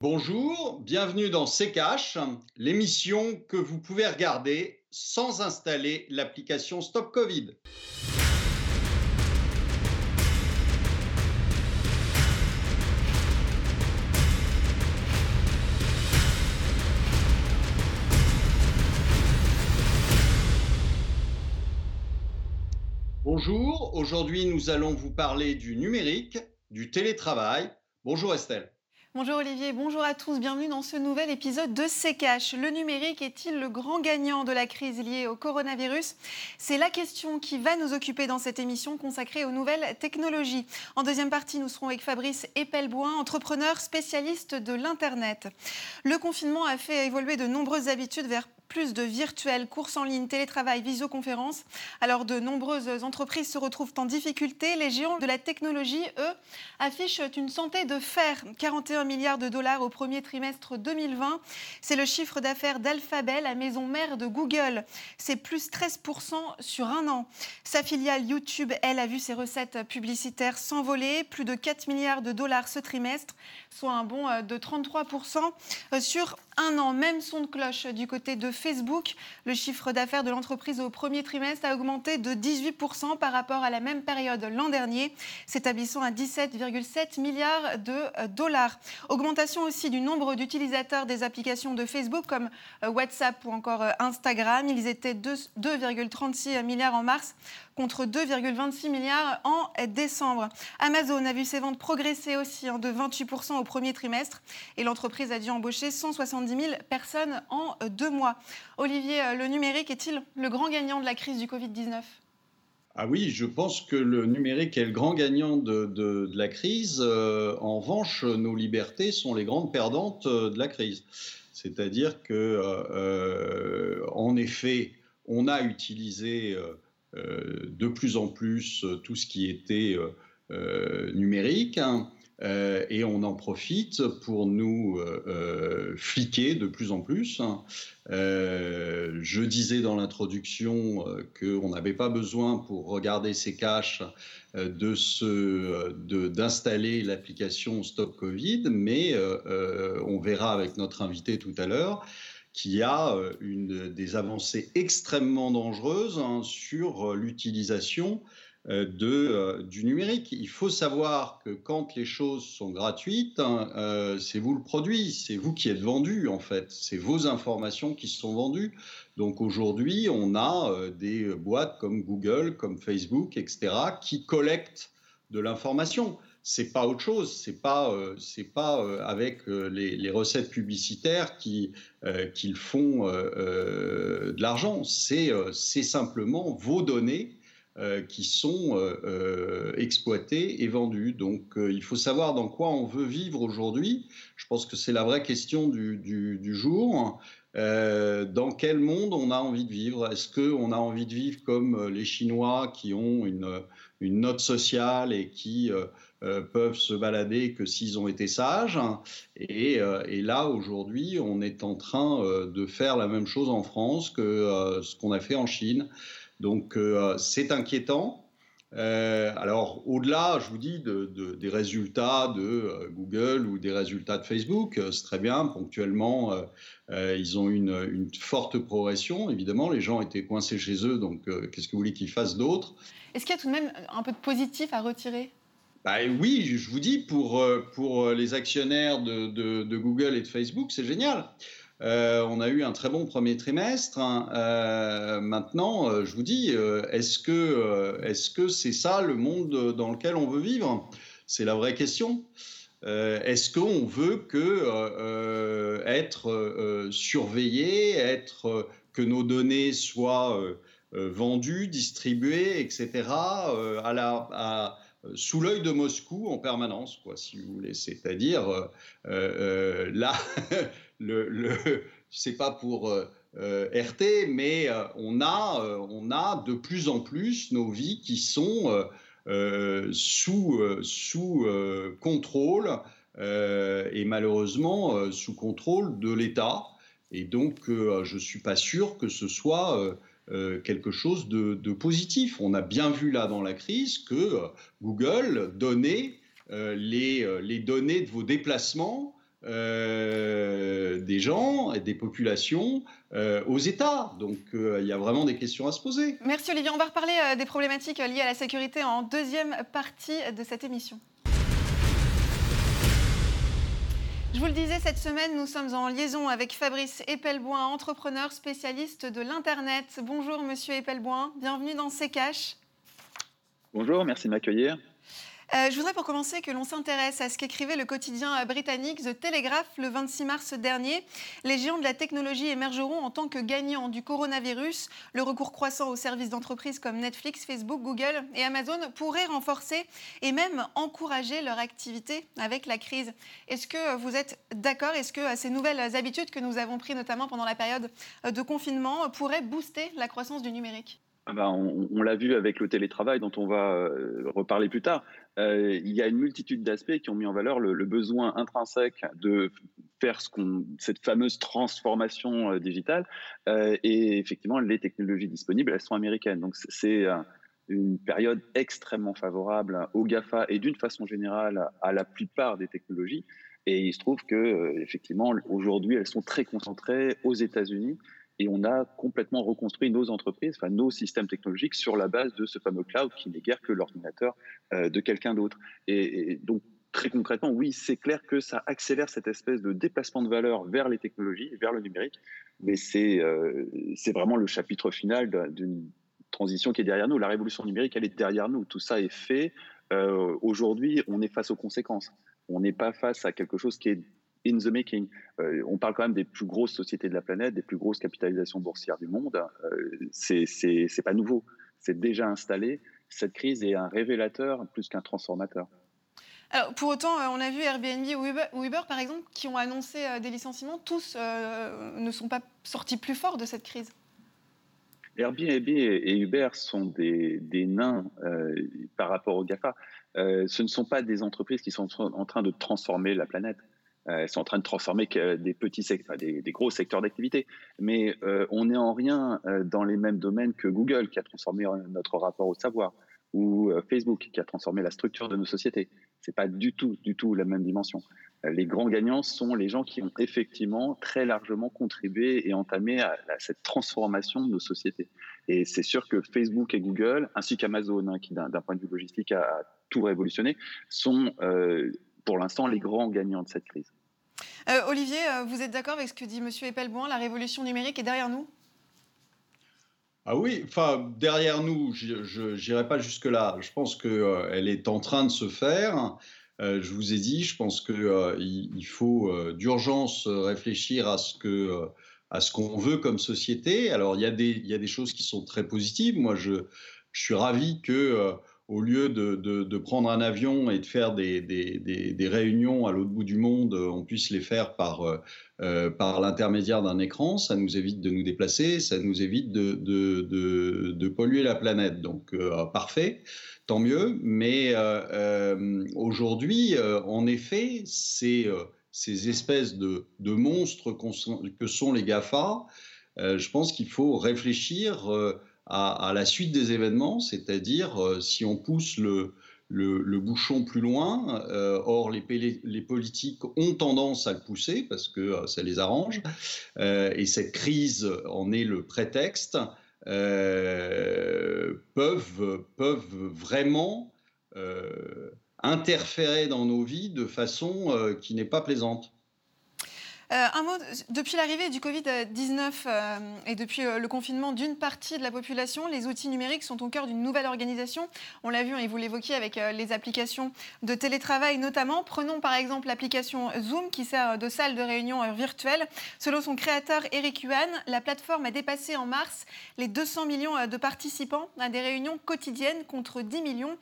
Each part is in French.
Bonjour, bienvenue dans C'est l'émission que vous pouvez regarder sans installer l'application Stop Covid. Bonjour, aujourd'hui nous allons vous parler du numérique, du télétravail. Bonjour Estelle. Bonjour Olivier, bonjour à tous, bienvenue dans ce nouvel épisode de CKH. Le numérique est-il le grand gagnant de la crise liée au coronavirus? C'est la question qui va nous occuper dans cette émission consacrée aux nouvelles technologies. En deuxième partie, nous serons avec Fabrice Epelboin, entrepreneur spécialiste de l'Internet. Le confinement a fait évoluer de nombreuses habitudes vers plus de virtuels, courses en ligne, télétravail, visioconférence. Alors de nombreuses entreprises se retrouvent en difficulté. Les géants de la technologie, eux, affichent une santé de fer. 41 milliards de dollars au premier trimestre 2020. C'est le chiffre d'affaires d'Alphabet, la maison mère de Google. C'est plus 13% sur un an. Sa filiale YouTube, elle, a vu ses recettes publicitaires s'envoler. Plus de 4 milliards de dollars ce trimestre, soit un bond de 33% euh, sur un an. Même son de cloche du côté de Facebook. Le chiffre d'affaires de l'entreprise au premier trimestre a augmenté de 18% par rapport à la même période l'an dernier, s'établissant à 17,7 milliards de euh, dollars. Augmentation aussi du nombre d'utilisateurs des applications de Facebook comme euh, WhatsApp ou encore euh, Instagram. Ils étaient 2,36 milliards en mars contre 2,26 milliards en décembre. Amazon a vu ses ventes progresser aussi hein, de 28% au premier trimestre et l'entreprise a dû embaucher 170 000 personnes en deux mois. Olivier, euh, le numérique est-il le grand gagnant de la crise du Covid-19 ah oui, je pense que le numérique est le grand gagnant de, la crise. Euh, en revanche, nos libertés sont les grandes perdantes euh, de la crise. C'est-à-dire que, en effet, on a utilisé de plus en plus tout ce qui était numérique. Hein. Euh, et on en profite pour nous euh, euh, fliquer de plus en plus. Hein. je disais dans l'introduction qu'on n'avait pas besoin pour regarder ses caches de d'installer l'application Stop Covid, mais on verra avec notre invité tout à l'heure qu'il y a une, des avancées extrêmement dangereuses hein, sur l'utilisation euh, de, euh, du numérique. Il faut savoir que quand les choses sont gratuites, hein, euh, c'est vous le produit, c'est vous qui êtes vendu en fait, c'est vos informations qui sont vendues. Donc aujourd'hui, on a des boîtes comme Google, comme Facebook, etc., qui collectent de l'information. C'est pas autre chose, c'est pas c'est pas avec les, recettes publicitaires qui qu'ils font de l'argent. C'est c'est simplement vos données euh, qui sont euh, euh, exploités et vendus. Donc il faut savoir dans quoi on veut vivre aujourd'hui. Je pense que c'est la vraie question du, du, jour. Dans quel monde on a envie de vivre? Est-ce qu'on a envie de vivre comme les Chinois qui ont une, une note sociale et qui peuvent se balader que s'ils ont été sages? Et, là, aujourd'hui, on est en train de faire la même chose en France que ce qu'on a fait en Chine. Donc euh, c'est inquiétant. Euh, alors, au-delà, je vous dis, des résultats de euh, Google ou des résultats de Facebook, c'est très bien. Ponctuellement, ils ont une, une, forte progression. Évidemment, les gens étaient coincés chez eux, donc qu'est-ce que vous voulez qu'ils fassent d'autre? Est-ce qu'il y a tout de même un peu de positif à retirer? Bah, oui, je vous dis, pour, pour les actionnaires de, de Google et de Facebook, c'est génial. Euh, on a eu un très bon premier trimestre. Hein. Euh, maintenant, euh, je vous dis, est-ce que est-ce que c'est ça le monde dans lequel on veut vivre? C'est la vraie question. est-ce qu'on veut être surveillé, être que nos données soient vendues, distribuées, etc. sous l'œil de Moscou en permanence, si vous voulez. C'est-à-dire là. le, le c'est pas pour euh, euh, RT, mais euh, on a, on a de plus en plus nos vies qui sont sous, sous contrôle et malheureusement sous contrôle de l'État. Et donc, je ne suis pas sûr que ce soit quelque chose de, de, positif. On a bien vu là dans la crise que Google donnait les, les données de vos déplacements des gens et des populations aux États. Donc il y a vraiment des questions à se poser. Merci Olivier. On va reparler des problématiques liées à la sécurité en deuxième partie de cette émission. Je vous le disais, cette semaine, nous sommes en liaison avec Fabrice Epelboin, entrepreneur spécialiste de l'Internet. Bonjour, monsieur Epelboin. Bienvenue dans C Bonjour, merci de m'accueillir. Euh, je voudrais pour commencer que l'on s'intéresse à ce qu'écrivait le quotidien britannique The Telegraph le 26 mars dernier. Les géants de la technologie émergeront en tant que gagnants du coronavirus. Le recours croissant aux services d'entreprise comme Netflix, Facebook, Google et Amazon pourrait renforcer et même encourager leur activité avec la crise. Est-ce que vous êtes d'accord? Est-ce que ces nouvelles habitudes que nous avons prises notamment pendant la période de confinement pourraient booster la croissance du numérique? Ah ben, on, l'a vu avec le télétravail dont on va euh, reparler plus tard. Euh, il y a une multitude d'aspects qui ont mis en valeur le, besoin intrinsèque de faire ce cette fameuse transformation euh, digitale. et effectivement, les technologies disponibles, elles sont américaines. Donc c'est une période extrêmement favorable aux GAFA et d'une façon générale à la plupart des technologies. Et il se trouve que effectivement aujourd'hui, elles sont très concentrées aux États-Unis et on a complètement reconstruit nos entreprises, enfin nos systèmes technologiques sur la base de ce fameux cloud qui n'est guère que l'ordinateur euh, de quelqu'un d'autre. Et, donc très concrètement, oui, c'est clair que ça accélère cette espèce de déplacement de valeur vers les technologies, vers le numérique, mais c'est euh, vraiment le chapitre final d'une transition qui est derrière nous. La révolution numérique, elle est derrière nous. Tout ça est fait. Euh, aujourd'hui, on est face aux conséquences. On n'est pas face à quelque chose qui est in the making. Euh, on parle quand même des plus grosses sociétés de la planète, des plus grosses capitalisations boursières du monde. Euh, c'est pas nouveau, c'est déjà installé. Cette crise est un révélateur plus qu'un transformateur. Alors, pour autant, euh, on a vu Airbnb ou Uber, par exemple, qui ont annoncé des licenciements. Tous ne sont pas sortis plus forts de cette crise. Airbnb et Uber sont des, nains par rapport au GAFA. ce ne sont pas des entreprises qui sont en train de transformer la planète. Euh, elles sont en train de transformer des petits secteurs, des, gros secteurs d'activité. Mais euh, on n'est en rien euh, dans les mêmes domaines que Google, qui a transformé notre rapport au savoir, ou Facebook, qui a transformé la structure de nos sociétés. C'est pas du tout, du tout la même dimension. Les grands gagnants sont les gens qui ont effectivement très largement contribué et entamé à, cette transformation de nos sociétés. Et c'est sûr que Facebook et Google, ainsi qu'Amazon, hein, qui d'un point de vue logistique a, tout révolutionné, sont pour l'instant les grands gagnants de cette crise. Euh, Olivier, euh, vous êtes d'accord avec ce que dit M. Epelboin La révolution numérique est derrière nous? Ah oui, enfin derrière nous, je n'irai pas jusque là. Je pense qu'elle euh, est en train de se faire. je vous ai dit, je pense qu'il il faut d'urgence réfléchir à ce qu'on veut comme société. Alors il y a des il y a des choses qui sont très positives. Moi, je je suis ravi que au lieu de, prendre un avion et de faire des, réunions à l'autre bout du monde, on puisse les faire par, euh, euh, par l'intermédiaire d'un écran. Ça nous évite de nous déplacer, ça nous évite de, polluer la planète. Donc, euh, parfait, tant mieux. Mais aujourd'hui, en effet, ces, ces espèces de, monstres que sont les GAFA, je pense qu'il faut réfléchir à, la suite des événements, c'est-à-dire euh, si on pousse le, bouchon plus loin. Euh, or, les, les, politiques ont tendance à le pousser parce que euh, ça les arrange. et cette crise en est le prétexte. peuvent, peuvent vraiment interférer dans nos vies de façon qui n'est pas plaisante. Euh, un mot, depuis l'arrivée du Covid-19 euh, et depuis euh, le confinement d'une partie de la population, les outils numériques sont au cœur d'une nouvelle organisation. On l'a vu, hein, et vous l'évoquiez avec les applications de télétravail notamment. Prenons par exemple l'application Zoom qui sert de salle de réunion virtuelle. Selon son créateur Eric Yuan, la plateforme a dépassé en mars les 200 millions de participants à des réunions quotidiennes contre 10 millions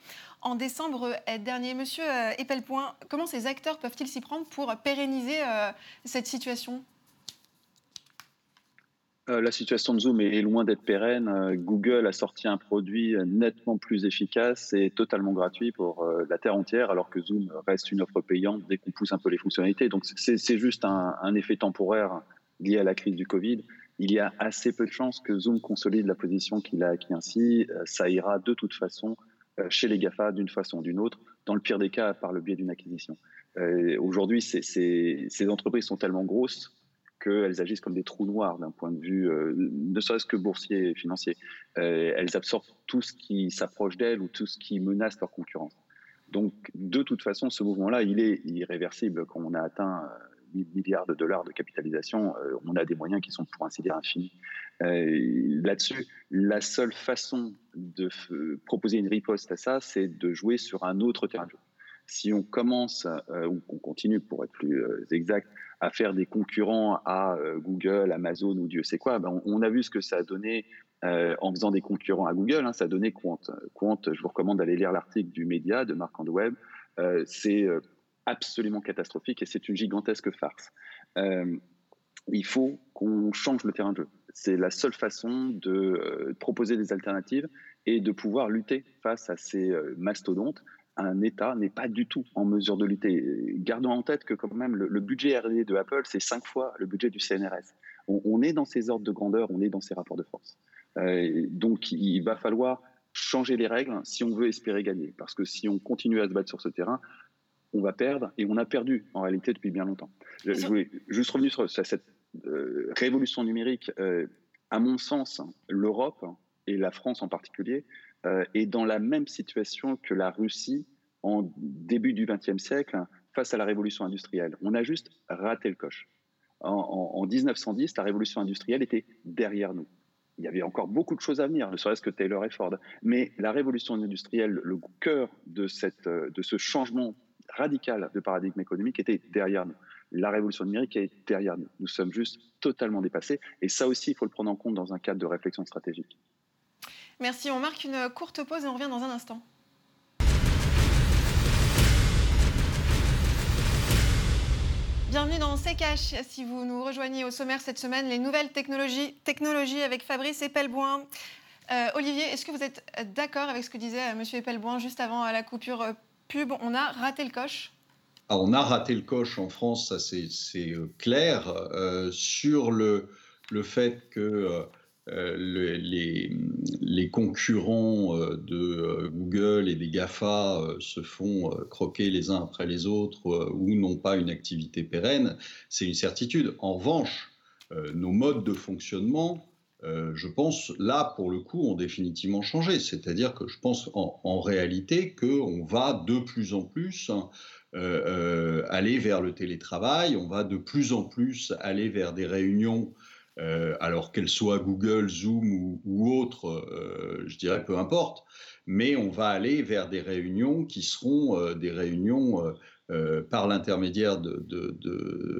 en décembre euh, dernier. Monsieur euh, Epelpoint, comment ces acteurs peuvent-ils s'y prendre pour pérenniser euh, cette situation? La situation de Zoom est loin d'être pérenne. Google a sorti un produit nettement plus efficace et totalement gratuit pour la terre entière, alors que Zoom reste une offre payante dès qu'on pousse un peu les fonctionnalités. Donc c'est juste un, effet temporaire lié à la crise du Covid. Il y a assez peu de chances que Zoom consolide la position qu'il a acquis ainsi. Ça ira de toute façon euh, chez les GAFA d'une façon ou d'une autre dans le pire des cas par le biais d'une acquisition. Aujourd'hui, ces entreprises sont tellement grosses qu'elles agissent comme des trous noirs d'un point de vue, euh, ne serait-ce que boursier et financier. Euh, elles absorbent tout ce qui s'approche d'elles ou tout ce qui menace leur concurrence. Donc, de toute façon, ce mouvement-là, il est irréversible. Quand on a atteint 1000 euh, milliards de dollars de capitalisation, on a des moyens qui sont, pour ainsi dire, infinis. Là-dessus, la seule façon de proposer une riposte à ça, c'est de jouer sur un autre terrain de jeu. Si on commence, ou qu'on continue, pour être plus exact, à faire des concurrents à euh, Google, Amazon ou Dieu sait quoi, ben on, a vu ce que ça a donné euh, en faisant des concurrents à Google. Hein, ça a donné Quant. Quant, je vous recommande d'aller lire l'article du média de Marc Andweb. Euh, c'est absolument catastrophique et c'est une gigantesque farce. il faut qu'on change le terrain de jeu. C'est la seule façon de proposer des alternatives et de pouvoir lutter face à ces mastodontes un État n'est pas du tout en mesure de lutter. Gardons en tête que quand même le, budget R&D de Apple, c'est cinq fois le budget du CNRS. On, est dans ces ordres de grandeur, on est dans ces rapports de force. Euh, donc il va falloir changer les règles si on veut espérer gagner. Parce que si on continue à se battre sur ce terrain, on va perdre et on a perdu en réalité depuis bien longtemps. Je, voulais juste revenir sur, cette euh, révolution numérique. Euh, à mon sens, l'Europe et la France en particulier euh, est dans la même situation que la Russie en début du XXe siècle face à la révolution industrielle. On a juste raté le coche. En, 1910, la révolution industrielle était derrière nous. Il y avait encore beaucoup de choses à venir, ne serait-ce que Taylor et Ford. Mais la révolution industrielle, le cœur de, cette, de ce changement radical de paradigme économique était derrière nous. La révolution numérique est derrière nous. Nous sommes juste totalement dépassés. Et ça aussi, il faut le prendre en compte dans un cadre de réflexion stratégique. Merci. On marque une courte pause et on revient dans un instant. Bienvenue dans C'est Si vous nous rejoignez au sommaire cette semaine, les nouvelles technologies, technologies avec Fabrice Epelboin. Euh, Olivier, est-ce que vous êtes d'accord avec ce que disait M. Epelboin juste avant la coupure euh, pub On a raté le coche ah, On a raté le coche en France, ça c'est euh, clair. sur le, le fait que euh, les, concurrents euh, de euh, Google et des GAFA se font croquer les uns après les autres ou n'ont pas une activité pérenne, c'est une certitude. En revanche, nos modes de fonctionnement, je pense, là, pour le coup, ont définitivement changé. C'est-à-dire que je pense en, réalité qu'on va de plus en plus aller vers le télétravail, on va de plus en plus aller vers des réunions euh, alors qu'elle soit Google, Zoom ou, autre, euh, je dirais peu importe, mais on va aller vers des réunions qui seront euh, des réunions par l'intermédiaire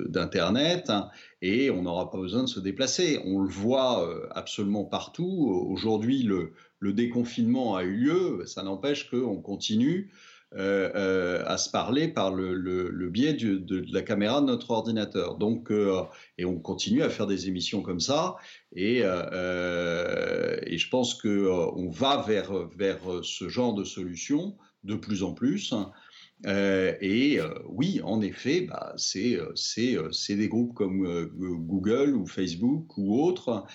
d'Internet hein, et on n'aura pas besoin de se déplacer. On le voit absolument partout. Aujourd'hui, le, déconfinement a eu lieu, ça n'empêche qu'on continue euh, euh, à se parler par le, biais de, la caméra de notre ordinateur. Donc, euh, et on continue à faire des émissions comme ça. Et, je pense qu'on va vers, vers ce genre de solution de plus en plus. Et oui, en effet, bah, c'est des groupes comme Google ou Facebook ou autres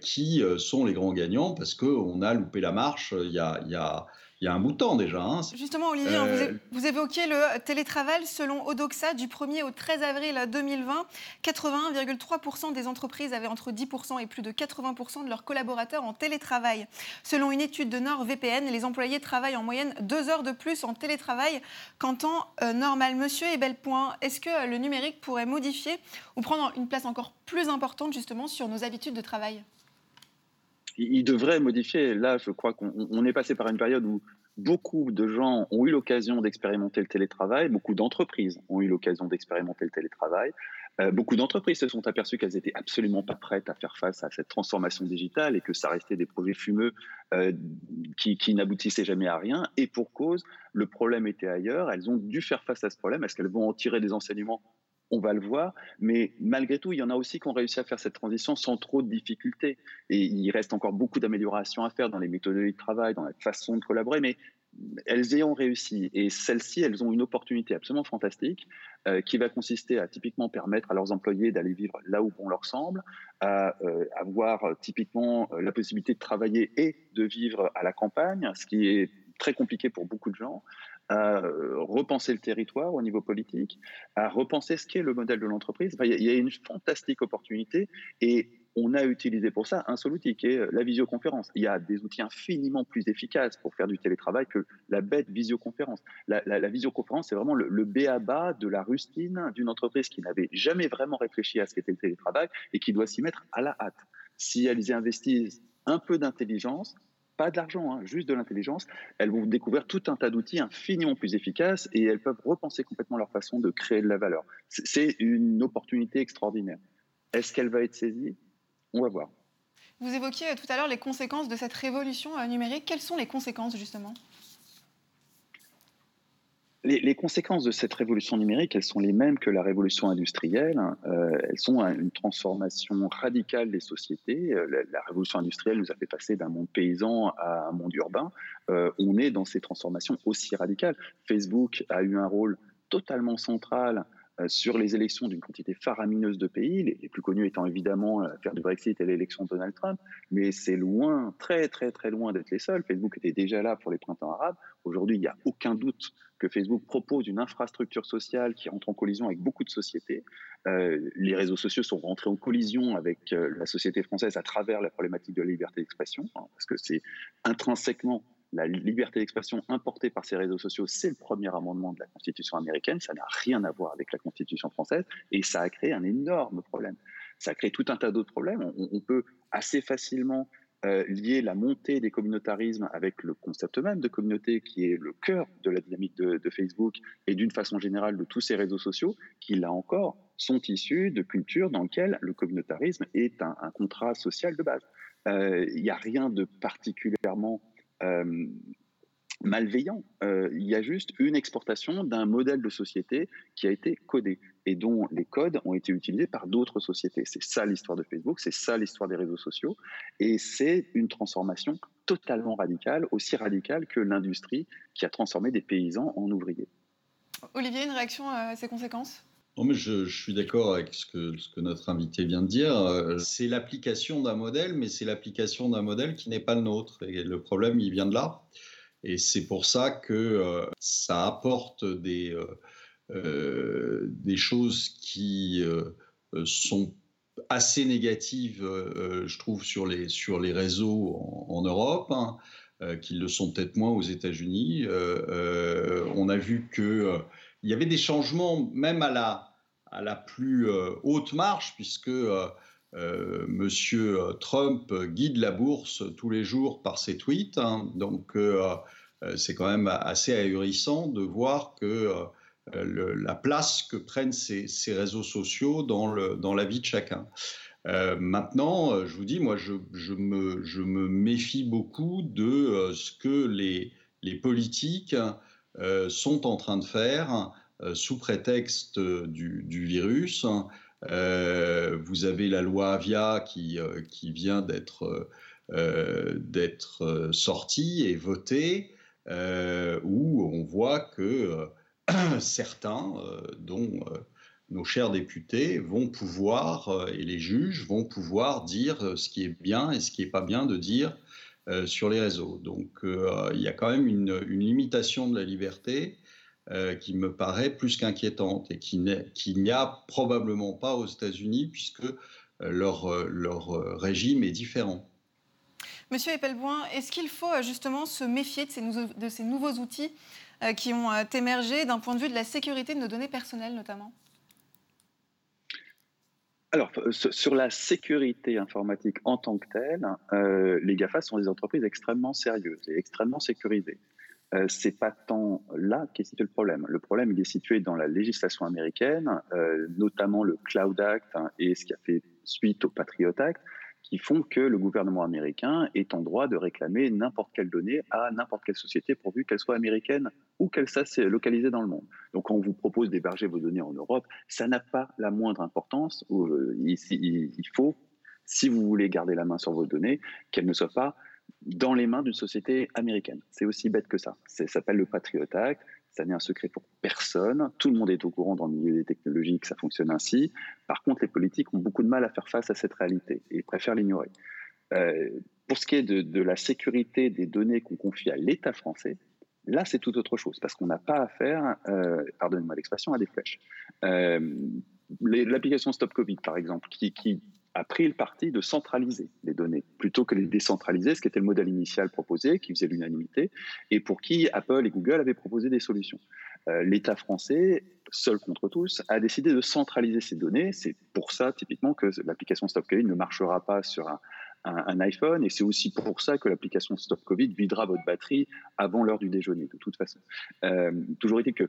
qui sont les grands gagnants parce qu'on a loupé la marche il y a il y a un bout de temps déjà. Hein. Justement, Olivier, euh, vous, évoquiez le télétravail. Selon Odoxa, du 1er au 13 avril 2020, 81,3% des entreprises avaient entre 10% et plus de 80% de leurs collaborateurs en télétravail. Selon une étude de NordVPN, les employés travaillent en moyenne deux heures de plus en télétravail qu'en temps euh, normal. Monsieur Ebelpoint, est-ce que le numérique pourrait modifier ou prendre une place encore plus importante justement sur nos habitudes de travail? Il devrait modifier. Là, je crois qu'on est passé par une période où beaucoup de gens ont eu l'occasion d'expérimenter le télétravail, beaucoup d'entreprises ont eu l'occasion d'expérimenter le télétravail. Euh, beaucoup d'entreprises se sont aperçues qu'elles n'étaient absolument pas prêtes à faire face à cette transformation digitale et que ça restait des projets fumeux euh, qui, qui n'aboutissaient jamais à rien. Et pour cause, le problème était ailleurs. Elles ont dû faire face à ce problème. Est-ce qu'elles vont en tirer des enseignements on va le voir, mais malgré tout, il y en a aussi qui ont réussi à faire cette transition sans trop de difficultés. Et il reste encore beaucoup d'améliorations à faire dans les méthodologies de travail, dans la façon de collaborer, mais elles y ont réussi. Et celles-ci, elles ont une opportunité absolument fantastique euh, qui va consister à typiquement permettre à leurs employés d'aller vivre là où bon leur semble, à euh, avoir euh, typiquement la possibilité de travailler et de vivre à la campagne, ce qui est très compliqué pour beaucoup de gens, à repenser le territoire au niveau politique, à repenser ce qu'est le modèle de l'entreprise. il y a une fantastique opportunité et on a utilisé pour ça un seul outil qui est la visioconférence. Il y a des outils infiniment plus efficaces pour faire du télétravail que la bête visioconférence. La, visioconférence, c'est vraiment le, le béaba de la rustine d'une entreprise qui n'avait jamais vraiment réfléchi à ce qu'était le télétravail et qui doit s'y mettre à la hâte. Si elles y investissent un peu d'intelligence, pas de l'argent, hein, juste de l'intelligence, elles vont découvrir tout un tas d'outils infiniment plus efficaces et elles peuvent repenser complètement leur façon de créer de la valeur. C'est une opportunité extraordinaire. Est-ce qu'elle va être saisie? On va voir. Vous évoquiez tout à l'heure les conséquences de cette révolution euh, numérique. Quelles sont les conséquences justement? Les, conséquences de cette révolution numérique, elles sont les mêmes que la révolution industrielle. Euh, elles sont une transformation radicale des sociétés. Euh, la, révolution industrielle nous a fait passer d'un monde paysan à un monde urbain. Euh, on est dans ces transformations aussi radicales. Facebook a eu un rôle totalement central sur les élections d'une quantité faramineuse de pays, les, plus connus étant évidemment l'affaire du Brexit et l'élection de Donald Trump, mais c'est loin, très très très loin d'être les seuls. Facebook était déjà là pour les printemps arabes. Aujourd'hui, il n'y a aucun doute que Facebook propose une infrastructure sociale qui entre en collision avec beaucoup de sociétés. Euh, les réseaux sociaux sont rentrés en collision avec euh, la société française à travers la problématique de la liberté d'expression, hein, parce que c'est intrinsèquement la liberté d'expression importée par ces réseaux sociaux, c'est le premier amendement de la Constitution américaine, ça n'a rien à voir avec la Constitution française, et ça a créé un énorme problème. Ça a créé tout un tas d'autres problèmes. on peut assez facilement euh, lier la montée des communautarismes avec le concept même de communauté qui est le cœur de la dynamique de, Facebook et d'une façon générale de tous ces réseaux sociaux qui, là encore, sont issus de cultures dans lesquelles le communautarisme est un, contrat social de base. Euh, il n'y a rien de particulièrement euh, malveillant. Euh, il y a juste une exportation d'un modèle de société qui a été codé et dont les codes ont été utilisés par d'autres sociétés. C'est ça l'histoire de Facebook, c'est ça l'histoire des réseaux sociaux, et c'est une transformation totalement radicale, aussi radicale que l'industrie qui a transformé des paysans en ouvriers. Olivier, une réaction à ces conséquences? Non, mais je, suis d'accord avec ce que, que, notre invité vient de dire. Euh, c'est l'application d'un modèle, mais c'est l'application d'un modèle qui n'est pas le nôtre. Et le problème, il vient de là. Et c'est pour ça que euh, ça apporte des, euh, choses qui sont assez négatives, je trouve, sur les, réseaux en, Europe. Hein, qui le sont peut-être moins aux États-Unis. on a vu qu'il il y avait des changements même à la, la plus haute marche, puisque Monsieur Trump guide la bourse tous les jours par ses tweets. Hein. donc, euh, c'est quand même assez ahurissant de voir que euh, la place que prennent ces, réseaux sociaux dans, la vie de chacun. Euh, maintenant, je vous dis, moi, je, me, méfie beaucoup de ce que les politiques sont en train de faire sous prétexte du, virus. vous avez la loi Avia qui, vient d'être d'être sortie et votée. Euh, où on voit que euh, certains, euh, dont nos chers députés, vont pouvoir, et les juges vont pouvoir dire ce qui est bien et ce qui n'est pas bien de dire sur les réseaux. Donc il y a quand même une, limitation de la liberté qui me paraît plus qu'inquiétante et qui n'y a probablement pas aux États-Unis puisque leur, leur régime est différent. Monsieur Eppelboin, est-ce qu'il faut euh, justement se méfier de ces, nouveaux outils euh, qui ont euh, émergé d'un point de vue de la sécurité de nos données personnelles notamment? Alors, sur la sécurité informatique en tant que telle, les GAFA sont des entreprises extrêmement sérieuses et extrêmement sécurisées. Euh, c'est pas tant là qu'est situé le problème. Le problème, il est situé dans la législation américaine, notamment le Cloud Act hein, et ce qui a fait suite au Patriot Act, qui font que le gouvernement américain est en droit de réclamer n'importe quelle donnée à n'importe quelle société pourvu qu'elle soit américaine ou qu'elle soit localisée dans le monde. Donc quand on vous propose d'héberger vos données en Europe, ça n'a pas la moindre importance. Euh, il faut, si vous voulez garder la main sur vos données, qu'elles ne soient pas dans les mains d'une société américaine. C'est aussi bête que ça. Ça s'appelle le Patriot Act. Ça n'est un secret pour personne. Tout le monde est au courant dans le milieu des technologies que ça fonctionne ainsi. Par contre, les politiques ont beaucoup de mal à faire face à cette réalité et préfèrent l'ignorer. Euh, pour ce qui est de, la sécurité des données qu'on confie à l'État français, Là, c'est tout autre chose, parce qu'on n'a pas affaire, euh, pardonnez-moi l'expression, à des flèches. Euh, l'application Stop Covid, par exemple, qui, qui, a pris le parti de centraliser les données plutôt que les décentraliser, ce qui était le modèle initial proposé, qui faisait l'unanimité, et pour qui Apple et Google avaient proposé des solutions. Euh, L'État français, seul contre tous, a décidé de centraliser ces données. C'est pour ça, typiquement, que l'application Stop Covid ne marchera pas sur un, iPhone. Et c'est aussi pour ça que l'application Stop Covid videra votre batterie avant l'heure du déjeuner, de toute façon. Euh, toujours été que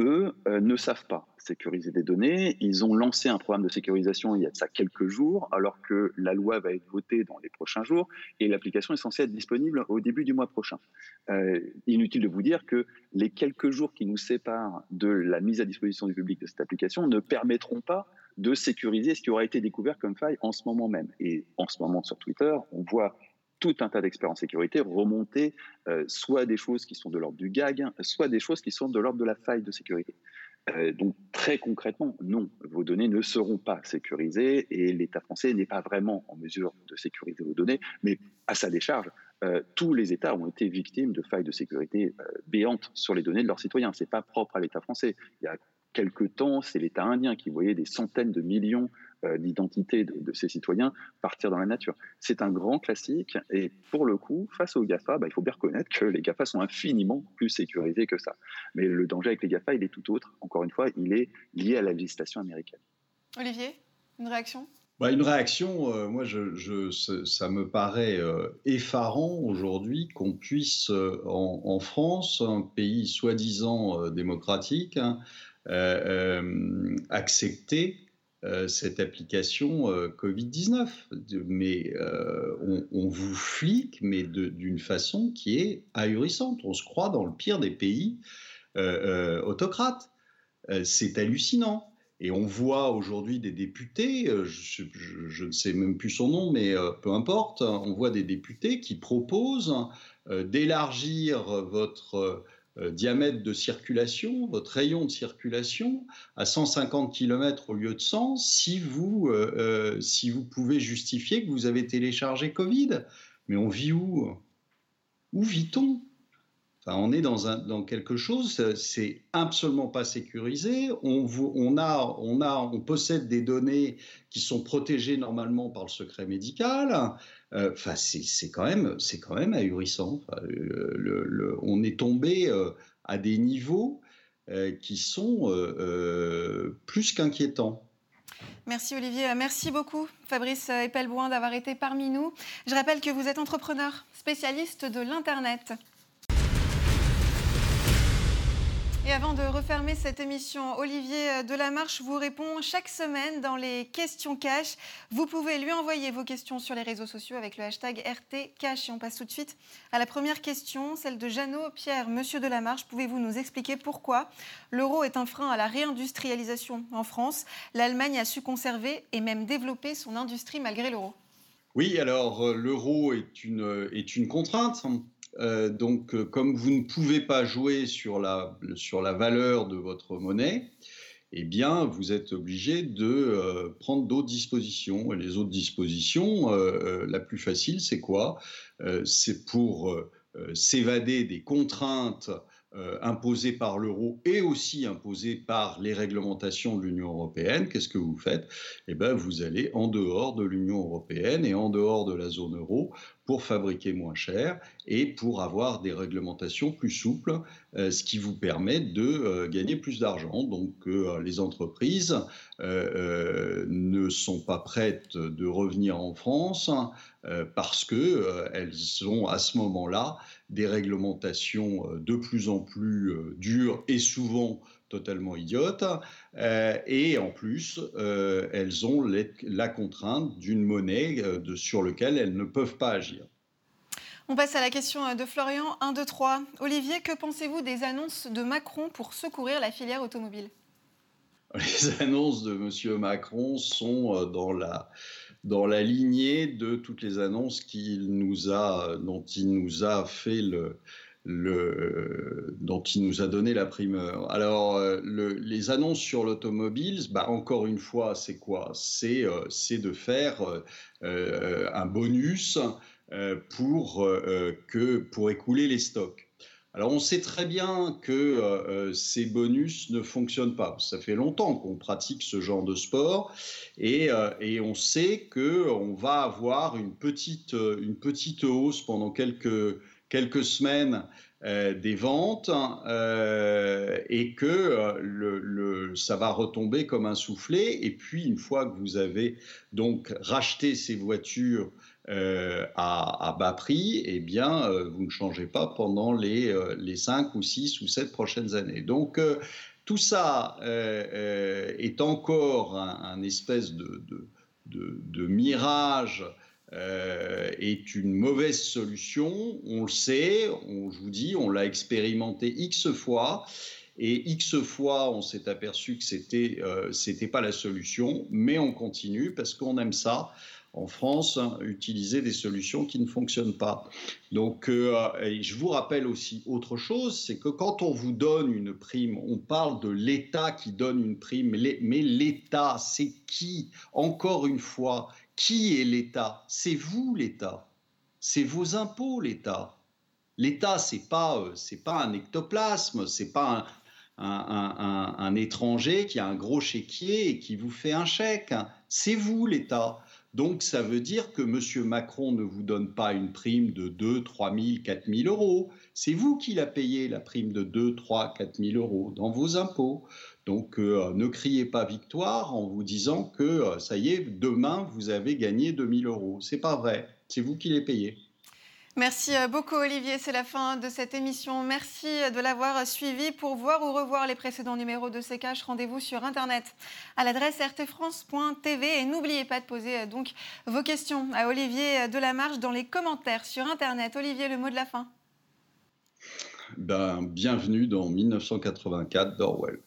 eux euh, ne savent pas sécuriser des données. Ils ont lancé un programme de sécurisation il y a de ça quelques jours, alors que la loi va être votée dans les prochains jours et l'application est censée être disponible au début du mois prochain. Euh, inutile de vous dire que les quelques jours qui nous séparent de la mise à disposition du public de cette application ne permettront pas de sécuriser ce qui aura été découvert comme faille en ce moment même. Et en ce moment, sur Twitter, on voit tout un tas d'experts en sécurité remonter euh, soit des choses qui sont de l'ordre du gag, soit des choses qui sont de l'ordre de la faille de sécurité. Euh, donc très concrètement, non, vos données ne seront pas sécurisées et l'État français n'est pas vraiment en mesure de sécuriser vos données, mais à sa décharge, euh, tous les États ont été victimes de failles de sécurité béantes sur les données de leurs citoyens. C'est pas propre à l'État français. Il y a quelque temps, c'est l'État indien qui voyait des centaines de millions euh, d'identités de, ses citoyens partir dans la nature. C'est un grand classique et pour le coup, face aux GAFA, bah, il faut bien reconnaître que les GAFA sont infiniment plus sécurisés que ça. Mais le danger avec les GAFA, il est tout autre. Encore une fois, il est lié à la législation américaine. Olivier, une réaction? Bah, une réaction, euh, moi, je, ça me paraît euh, effarant aujourd'hui qu'on puisse, en, France, un pays soi-disant démocratique, hein, accepter euh, cette application euh, Covid-19. Mais on, vous flique, mais d'une façon qui est ahurissante. On se croit dans le pire des pays autocrates. C'est hallucinant. Et on voit aujourd'hui des députés, je, ne sais même plus son nom, mais peu importe, on voit des députés qui proposent d'élargir votre euh, diamètre de circulation, votre rayon de circulation, à 150 km au lieu de 100, si vous, euh, euh, si vous pouvez justifier que vous avez téléchargé Covid. Mais on vit où? Où vit-on? Enfin, On est dans, quelque chose, c'est absolument pas sécurisé. On, possède des données qui sont protégées normalement par le secret médical. Euh, enfin, c'est quand même, quand même ahurissant. on est tombé euh, à des niveaux euh, qui sont plus qu'inquiétants. Merci Olivier, merci beaucoup Fabrice Epelboin d'avoir été parmi nous. Je rappelle que vous êtes entrepreneur, spécialiste de l'Internet. Et avant de refermer cette émission, Olivier Delamarche vous répond chaque semaine dans les questions cash. Vous pouvez lui envoyer vos questions sur les réseaux sociaux avec le hashtag RTCash. Et on passe tout de suite à la première question, celle de Jeannot Pierre. Monsieur Delamarche, pouvez-vous nous expliquer pourquoi l'euro est un frein à la réindustrialisation en France? L'Allemagne a su conserver et même développer son industrie malgré l'euro. Oui, alors euh, l'euro est une, est une contrainte euh, donc, euh, comme vous ne pouvez pas jouer sur la, sur la valeur de votre monnaie, eh bien, vous êtes obligé de euh, prendre d'autres dispositions. Et les autres dispositions, la plus facile, c'est quoi? C'est pour s'évader des contraintes euh, imposé par l'euro et aussi imposé par les réglementations de l'Union européenne, qu'est-ce que vous faites? Eh bien, vous allez en dehors de l'Union européenne et en dehors de la zone euro pour fabriquer moins cher et pour avoir des réglementations plus souples, euh, ce qui vous permet de euh, gagner plus d'argent. Donc, les entreprises ne sont pas prêtes de revenir en France parce qu'elles ont à ce moment-là des réglementations euh, de plus en plus euh, dures et souvent totalement idiotes. Euh, et en plus, elles ont la contrainte d'une monnaie sur laquelle elles ne peuvent pas agir. On passe à la question de Florian 1, 2, 3. Olivier, que pensez-vous des annonces de Macron pour secourir la filière automobile? Les annonces de M. Macron sont dans la dans la lignée de toutes les annonces qu'il nous a, dont il nous a fait le, le, dont il nous a donné la primeur. Alors, euh, le, les annonces sur l'automobile, bah, encore une fois, c'est quoi? C'est euh, de faire euh, un bonus pour écouler les stocks. Alors on sait très bien que ces bonus ne fonctionnent pas. Ça fait longtemps qu'on pratique ce genre de sport et, et on sait qu'on va avoir une petite, une petite hausse pendant quelques, quelques semaines euh, des ventes euh, et que euh, ça va retomber comme un soufflet. Et puis, une fois que vous avez donc racheté ces voitures à, bas prix, eh bien, vous ne changez pas pendant les, les 5 ou 6 ou 7 prochaines années. Donc, tout ça est encore un, espèce de, mirage euh, est une mauvaise solution. On le sait, on, je vous dis, on l'a expérimenté X fois. Et X fois, on s'est aperçu que c'était euh, c'était pas la solution, mais on continue parce qu'on aime ça. En France, hein, utiliser des solutions qui ne fonctionnent pas. Donc, euh, je vous rappelle aussi autre chose, c'est que quand on vous donne une prime, on parle de l'État qui donne une prime, mais l'État, c'est qui? Encore une fois, qui est l'État? C'est vous l'État. C'est vos impôts l'État. L'État, c'est pas euh, pas un ectoplasme, c'est pas un, étranger qui a un gros chéquier et qui vous fait un chèque. C'est vous l'État. Donc ça veut dire que M. Macron ne vous donne pas une prime de 2, 3 000, 4 000 euros. C'est vous qui la payé, la prime de 2, 3, 4 000 euros dans vos impôts. Donc euh, ne criez pas victoire en vous disant que euh, ça y est, demain vous avez gagné 2000 euros. C'est pas vrai, c'est vous qui les payez. Merci euh, beaucoup Olivier, c'est la fin de cette émission. Merci de l'avoir suivi. Pour voir ou revoir les précédents numéros de CKH, rendez-vous sur internet à l'adresse rtfrance.tv et n'oubliez pas de poser donc vos questions à Olivier Delamarche dans les commentaires sur internet. Olivier, le mot de la fin. Ben, bienvenue dans 1984 d'Orwell.